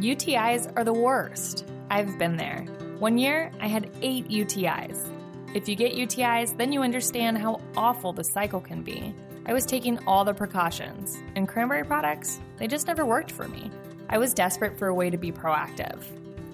UTIs are the worst. I've been there. One year, I had eight UTIs. If you get UTIs, then you understand how awful the cycle can be. I was taking all the precautions, and cranberry products, they just never worked for me. I was desperate for a way to be proactive.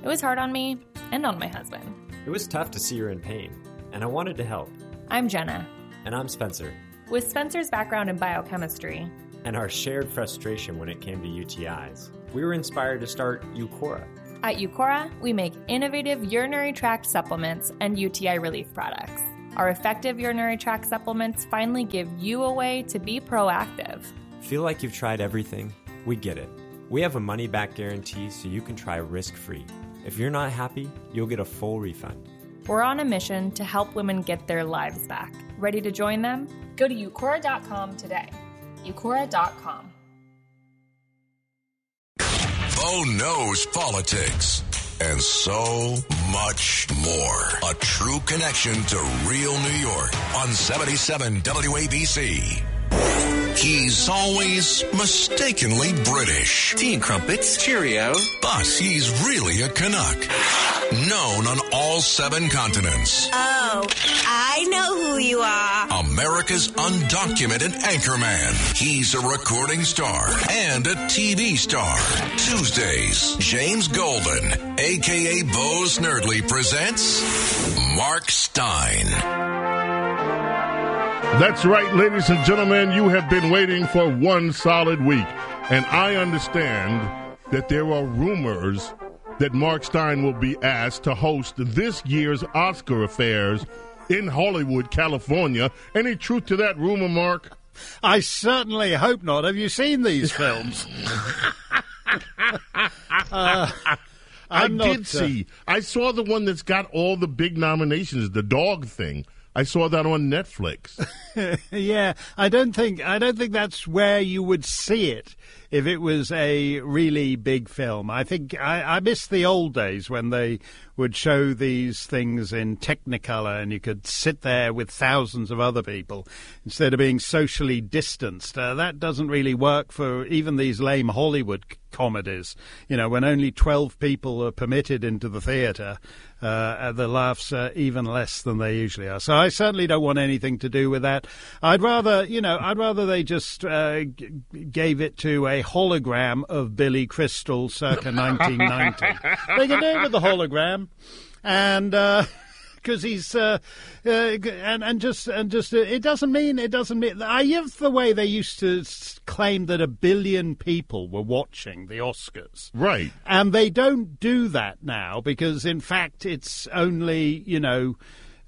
It was hard on me and on my husband. It was tough to see her in pain, and I wanted to help. I'm Jenna. And I'm Spencer. With Spencer's background in biochemistry and our shared frustration when it came to UTIs, we were inspired to start Uqora. At Uqora, we make innovative urinary tract supplements and UTI relief products. Our effective urinary tract supplements finally give you a way to be proactive. Feel like you've tried everything? We get it. We have a money back guarantee so you can try risk free. If you're not happy, you'll get a full refund. We're on a mission to help women get their lives back. Ready to join them? Go to uqora.com today. uqora.com. Bo knows politics and so much more. A true connection to real New York on 77 WABC. He's always mistakenly British. Tea and crumpets. Cheerio. But he's really a Canuck. Known on all seven continents. Oh, I know who you are. America's undocumented anchorman. He's a recording star and a TV star. Tuesdays, James Golden, aka Bo Snerdley, presents Mark Steyn. That's right, ladies and gentlemen. You have been waiting for one solid week. And I understand that there are rumors that Mark Steyn will be asked to host this year's Oscar affairs in Hollywood, California. Any truth to that rumor, Mark? I certainly hope not. Have you seen these films? uh, I not, did uh, see. I saw the one that's got all the big nominations, the dog thing. I saw that on Netflix. yeah, I don't think I don't think that's where you would see it if it was a really big film. I think I, I miss the old days when they would show these things in Technicolor and you could sit there with thousands of other people instead of being socially distanced. Uh, that doesn't really work for even these lame Hollywood comedies. You know, when only 12 people are permitted into the theatre, uh, the laughs are even less than they usually are. So I certainly don't want anything to do with that. I'd rather, you know, I'd rather they just uh, g- gave it to a hologram of Billy Crystal circa 1990. they can do it with the hologram. And, uh, because he's uh, uh, and and just and just uh, it doesn't mean it doesn't mean I love the way they used to claim that a billion people were watching the Oscars, right? And they don't do that now because in fact it's only you know.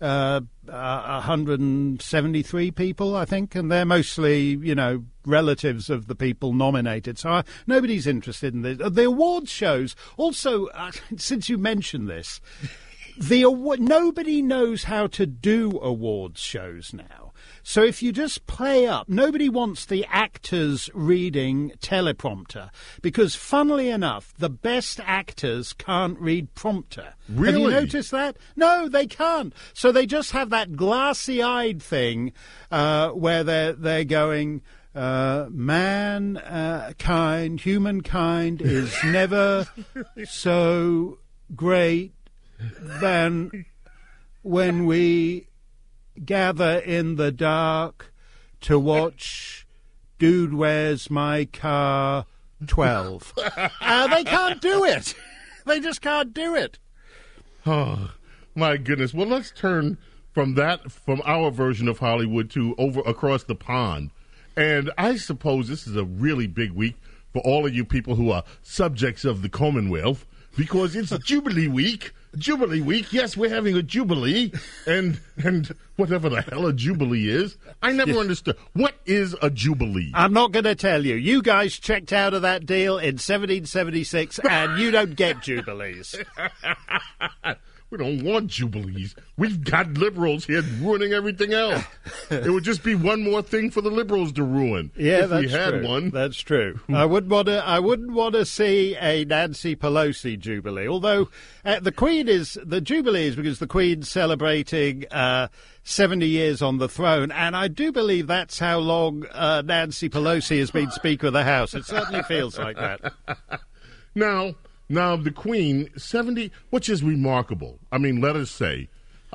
Uh, 173 people, I think, and they're mostly, you know, relatives of the people nominated. So uh, nobody's interested in this. The awards shows, also, uh, since you mentioned this, the award, nobody knows how to do awards shows now. So if you just play up, nobody wants the actors reading teleprompter because, funnily enough, the best actors can't read prompter. Really? Have you noticed that? No, they can't. So they just have that glassy-eyed thing uh, where they're they're going. Uh, mankind, humankind is never so great than when we gather in the dark to watch Dude Where's My Car 12. uh, they can't do it. They just can't do it. Oh, my goodness. Well, let's turn from that, from our version of Hollywood to over across the pond. And I suppose this is a really big week for all of you people who are subjects of the Commonwealth because it's a Jubilee Week. Jubilee Week. Yes, we're having a Jubilee, and and whatever the hell a Jubilee is, I never understood. What is a Jubilee? I'm not going to tell you. You guys checked out of that deal in 1776, and you don't get Jubilees. We don't want jubilees. We've got liberals here ruining everything else. it would just be one more thing for the liberals to ruin. Yeah, if that's we had true. one. That's true. I wouldn't want to. I wouldn't want to see a Nancy Pelosi jubilee. Although uh, the Queen is the jubilee is because the Queen's celebrating. Uh, 70 years on the throne, and I do believe that's how long uh, Nancy Pelosi has been Speaker of the House. It certainly feels like that. Now, Now, the Queen, 70, which is remarkable. I mean, let us say,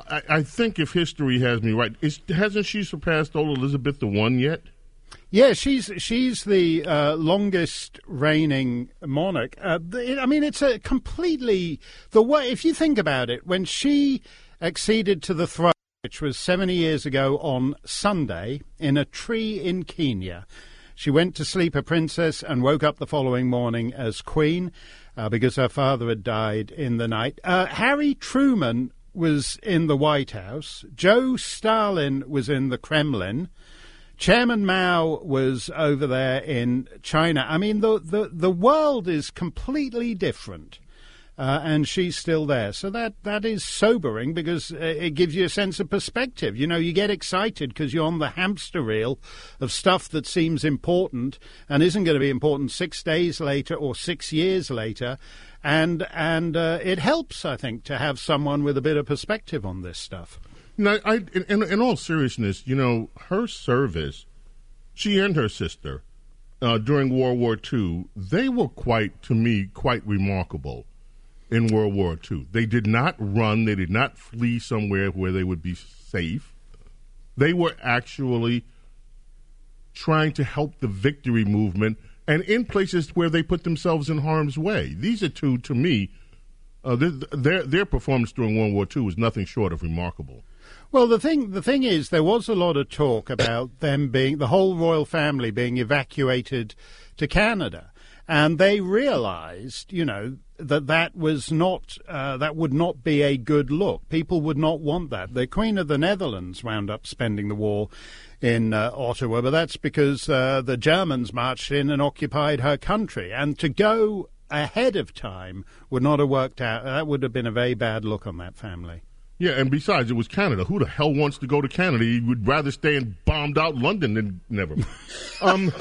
I, I think if history has me right, is, hasn't she surpassed old Elizabeth the One yet? Yeah, she's she's the uh, longest reigning monarch. Uh, I mean, it's a completely the way. If you think about it, when she acceded to the throne, which was seventy years ago on Sunday, in a tree in Kenya, she went to sleep a princess and woke up the following morning as queen uh, because her father had died in the night. Uh, Harry Truman was in the White House. Joe Stalin was in the Kremlin. Chairman Mao was over there in China. I mean, the, the, the world is completely different. Uh, and she's still there. So that that is sobering because uh, it gives you a sense of perspective. You know, you get excited because you're on the hamster wheel of stuff that seems important and isn't going to be important six days later or six years later, and and uh, it helps, I think, to have someone with a bit of perspective on this stuff. No, I, in, in all seriousness, you know, her service, she and her sister, uh, during World War II, they were quite, to me, quite remarkable in World War II. They did not run, they did not flee somewhere where they would be safe. They were actually trying to help the victory movement and in places where they put themselves in harm's way. These are two, to me, uh, their, their performance during World War II was nothing short of remarkable. Well, the thing the thing is, there was a lot of talk about them being the whole royal family being evacuated to Canada, and they realised, you know, that that was not uh, that would not be a good look. People would not want that. The Queen of the Netherlands wound up spending the war in uh, Ottawa, but that's because uh, the Germans marched in and occupied her country, and to go ahead of time would not have worked out. That would have been a very bad look on that family. Yeah, and besides, it was Canada. Who the hell wants to go to Canada? You would rather stay in bombed out London than never. um,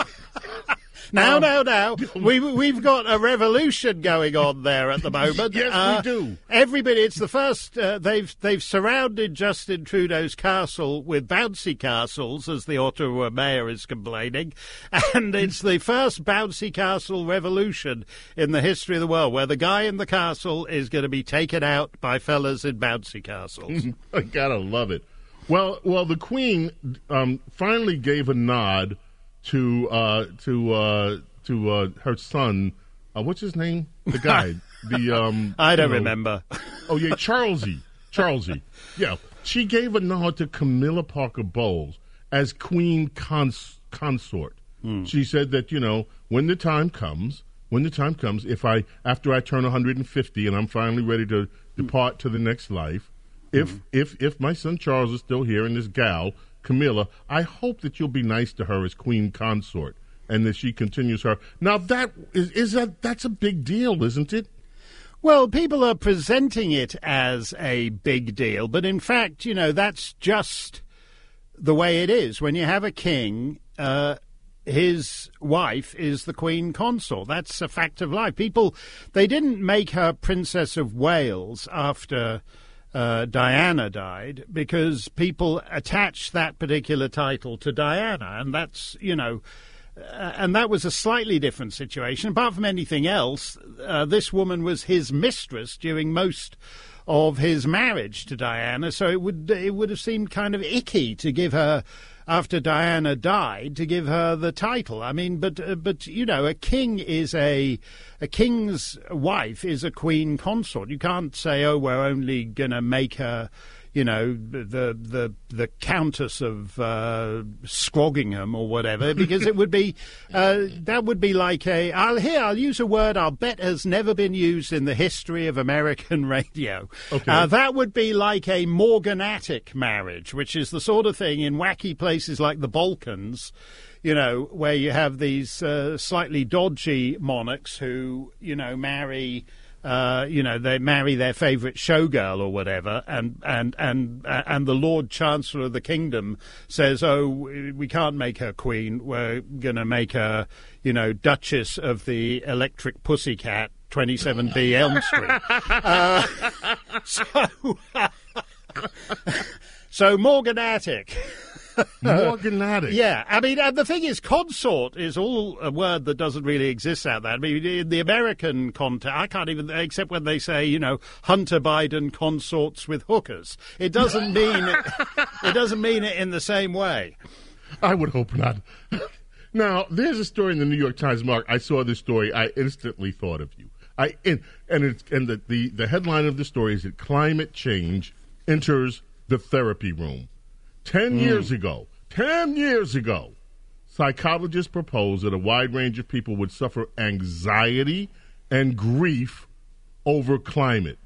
now, um, now, now, we, we've got a revolution going on there at the moment. yes, uh, we do. Everybody, it's the first. Uh, they've they've surrounded Justin Trudeau's castle with bouncy castles, as the Ottawa mayor is complaining, and it's the first bouncy castle revolution in the history of the world, where the guy in the castle is going to be taken out by fellas in bouncy castles. I gotta love it. Well, well, the Queen um, finally gave a nod to uh, to uh, to uh, her son. Uh, what's his name? The guy. the um, I don't know, remember. oh yeah, Charlesy. Charlesy. Yeah, she gave a nod to Camilla Parker Bowles as Queen cons- consort. Hmm. She said that you know when the time comes, when the time comes, if I after I turn 150 and I'm finally ready to depart to the next life, if mm. if if my son Charles is still here and this gal Camilla, I hope that you'll be nice to her as queen consort and that she continues her. Now that is is that that's a big deal, isn't it? Well, people are presenting it as a big deal, but in fact, you know, that's just the way it is. When you have a king, uh, his wife is the queen consort. That's a fact of life. People, they didn't make her Princess of Wales after uh, Diana died because people attached that particular title to Diana, and that's you know. Uh, and that was a slightly different situation. Apart from anything else, uh, this woman was his mistress during most of his marriage to Diana, so it would it would have seemed kind of icky to give her after Diana died to give her the title. I mean, but uh, but you know, a king is a a king's wife is a queen consort. You can't say, oh, we're only going to make her you know, the the the Countess of uh, Scroggingham or whatever, because it would be uh, that would be like a. I'll here I'll use a word I'll bet has never been used in the history of American radio. Okay. Uh, that would be like a morganatic marriage, which is the sort of thing in wacky places like the Balkans you know, where you have these uh, slightly dodgy monarchs who, you know, marry uh, you know, they marry their favourite showgirl or whatever, and and and uh, and the Lord Chancellor of the kingdom says, "Oh, we can't make her queen. We're going to make her, you know, Duchess of the Electric Pussycat, 27B Elm Street." uh, so, so morganatic. Morganatic. Yeah, I mean, and the thing is, consort is all a word that doesn't really exist out there. I mean, in the American context, I can't even, except when they say, you know, Hunter Biden consorts with hookers. It doesn't mean, it doesn't mean it in the same way. I would hope not. now, there's a story in the New York Times, Mark. I saw this story. I instantly thought of you. I and, and it's and the, the the headline of the story is that climate change enters the therapy room. Ten hmm. years ago, ten years ago, psychologists proposed that a wide range of people would suffer anxiety and grief over climate.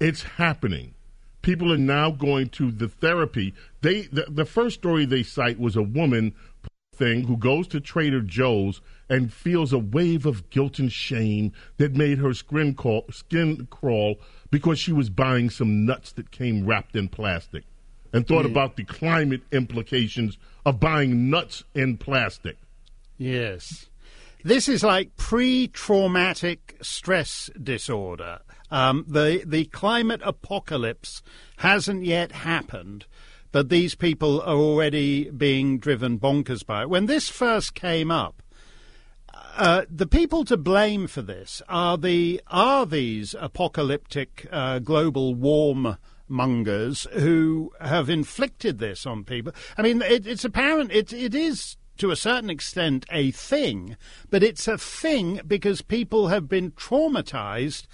It's happening. People are now going to the therapy. They the, the first story they cite was a woman thing who goes to Trader Joe's and feels a wave of guilt and shame that made her skin crawl, skin crawl because she was buying some nuts that came wrapped in plastic and thought about the climate implications of buying nuts in plastic. Yes. This is like pre traumatic stress disorder. Um, the, the climate apocalypse hasn't yet happened, but these people are already being driven bonkers by it. When this first came up, uh, the people to blame for this are the are these apocalyptic uh, global warm mongers who have inflicted this on people. I mean, it, it's apparent it it is to a certain extent a thing, but it's a thing because people have been traumatized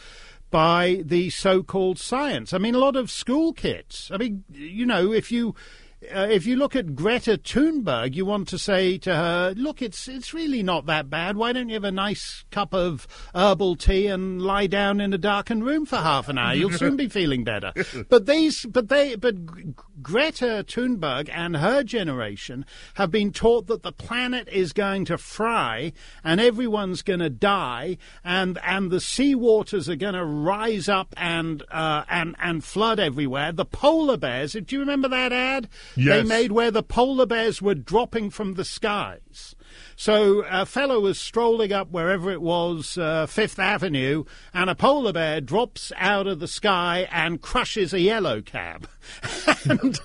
by the so-called science. I mean, a lot of school kids. I mean, you know, if you uh, if you look at Greta Thunberg, you want to say to her, "Look, it's it's really not that bad. Why don't you have a nice cup of herbal tea and lie down in a darkened room for half an hour? You'll soon be feeling better." But these, but they, but Greta Thunberg and her generation have been taught that the planet is going to fry and everyone's going to die, and and the sea waters are going to rise up and uh, and and flood everywhere. The polar bears. Do you remember that ad? They made where the polar bears were dropping from the skies. So a fellow was strolling up wherever it was, uh, Fifth Avenue, and a polar bear drops out of the sky and crushes a yellow cab. and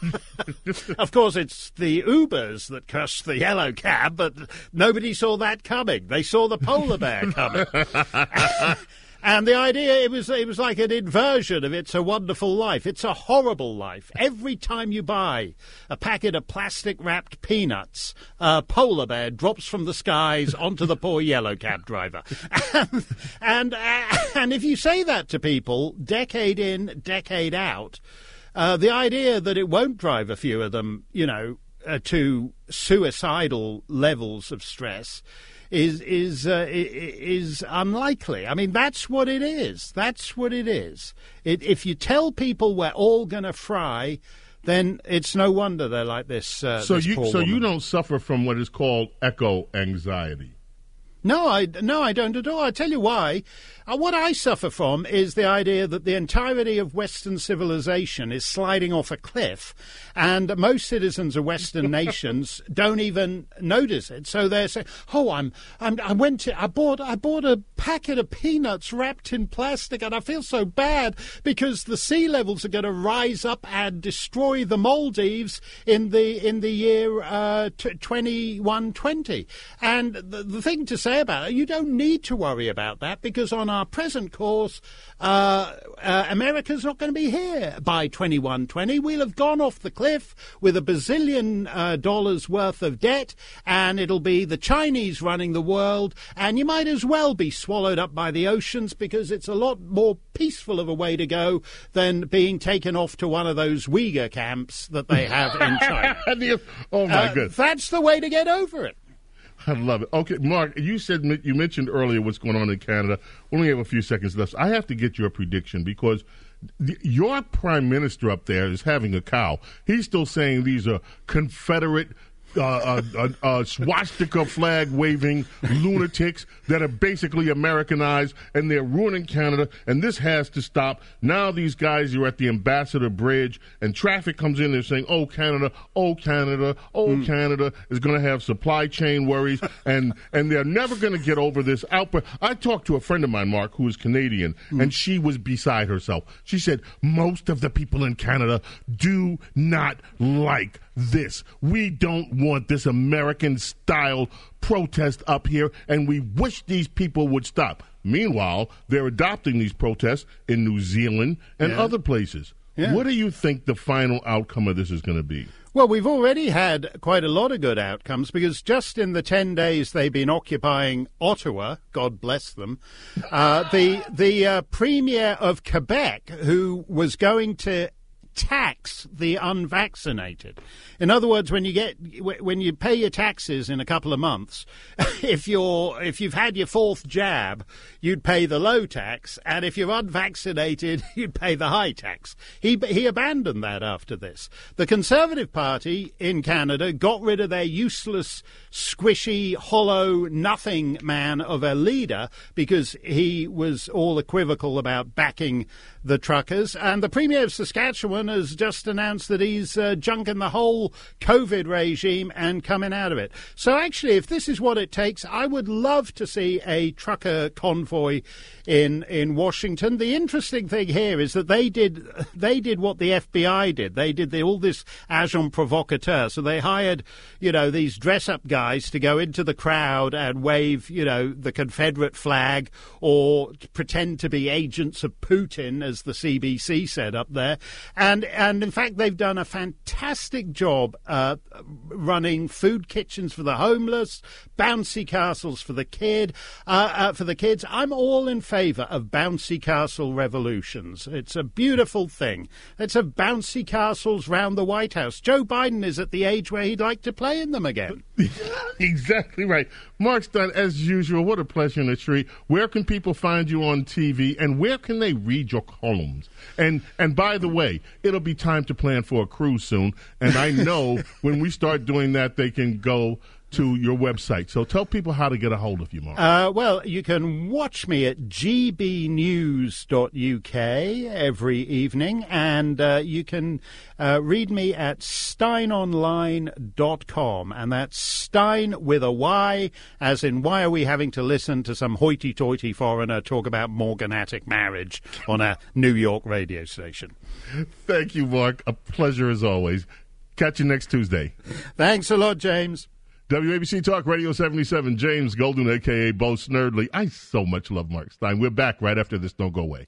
of course, it's the Ubers that crushed the yellow cab, but nobody saw that coming. They saw the polar bear coming. And the idea it was it was like an inversion of It's a Wonderful Life. It's a horrible life. Every time you buy a packet of plastic wrapped peanuts, a polar bear drops from the skies onto the poor yellow cab driver. and and, uh, and if you say that to people, decade in, decade out, uh, the idea that it won't drive a few of them, you know, uh, to suicidal levels of stress is is uh, is unlikely. I mean, that's what it is. That's what it is. It, if you tell people we're all going to fry, then it's no wonder they're like this. Uh, So this you so you don't suffer from what is called eco anxiety. No, I no, I don't at all. I tell you why. Uh, what I suffer from is the idea that the entirety of Western civilization is sliding off a cliff, and most citizens of Western nations don't even notice it. So they're saying, "Oh, I'm, I'm, I went to, I bought, I bought a packet of peanuts wrapped in plastic, and I feel so bad because the sea levels are going to rise up and destroy the Maldives in the in the year uh, twenty one twenty." And the, the thing to say about it, you don't need to worry about that because on our present course, uh, uh, America's not going to be here by 2120. We'll have gone off the cliff with a bazillion uh, dollars worth of debt, and it'll be the Chinese running the world, and you might as well be swallowed up by the oceans because it's a lot more peaceful of a way to go than being taken off to one of those Uyghur camps that they have in China. oh my Uh, goodness. That's the way to get over it. I love it. Okay, Mark, you said you mentioned earlier what's going on in Canada. We only have a few seconds left. I have to get your prediction because the, your prime minister up there is having a cow. He's still saying these are Confederate. Uh, uh, uh, uh, swastika flag waving lunatics that are basically Americanized and they're ruining Canada, and this has to stop. Now, these guys are at the Ambassador Bridge, and traffic comes in. They're saying, "Oh, Canada, oh, Canada, oh, Canada is going to have supply chain worries, and and they're never going to get over this outbreak." I talked to a friend of mine, Mark, who is Canadian, and she was beside herself. She said most of the people in Canada do not like this. We don't want this American style protest up here, and we wish these people would stop. Meanwhile, they're adopting these protests in New Zealand and Yeah. other places. Yeah. What do you think the final outcome of this is going to be? Well, we've already had quite a lot of good outcomes because just in the 10 days they've been occupying Ottawa, God bless them, uh, the, the uh, Premier of Quebec, who was going to tax the unvaccinated. In other words, when you get when you pay your taxes in a couple of months, if you're if you've had your fourth jab, you'd pay the low tax, and if you're unvaccinated, you'd pay the high tax. He he abandoned that after this. The Conservative Party in Canada got rid of their useless, squishy, hollow, nothing man of a leader because he was all equivocal about backing the truckers. And the Premier of Saskatchewan has just announced that he's uh, junking the whole COVID regime and coming out of it. So, actually, if this is what it takes, I would love to see a trucker convoy in in Washington. The interesting thing here is that they did they did what the FBI did. They did the, all this agent provocateur. So they hired you know these dress up guys to go into the crowd and wave you know the Confederate flag or pretend to be agents of Putin, as the CBC said up there. And and in fact they've done a fantastic job uh, running food kitchens for the homeless, bouncy castles for the kid uh, uh, for the kids. I'm all in favour of bouncy castle revolutions. It's a beautiful thing. Let's have bouncy castles round the White House. Joe Biden is at the age where he'd like to play in them again. exactly right. Mark's done as usual, what a pleasure and a treat. Where can people find you on TV and where can they read your columns? And and by the way, it'll be time to plan for a cruise soon. And I know when we start doing that, they can go to your website. So tell people how to get a hold of you, Mark. Uh, well, you can watch me at gbnews.uk every evening, and uh, you can uh, read me at steynonline.com, and that's Steyn with a Y, as in why are we having to listen to some hoity-toity foreigner talk about morganatic marriage on a New York radio station? Thank you, Mark. A pleasure as always. Catch you next Tuesday. Thanks a lot, James. WABC Talk Radio 77, James Golden, a.k.a. Bo Snerdley. I so much love Mark Steyn. We're back right after this. Don't go away.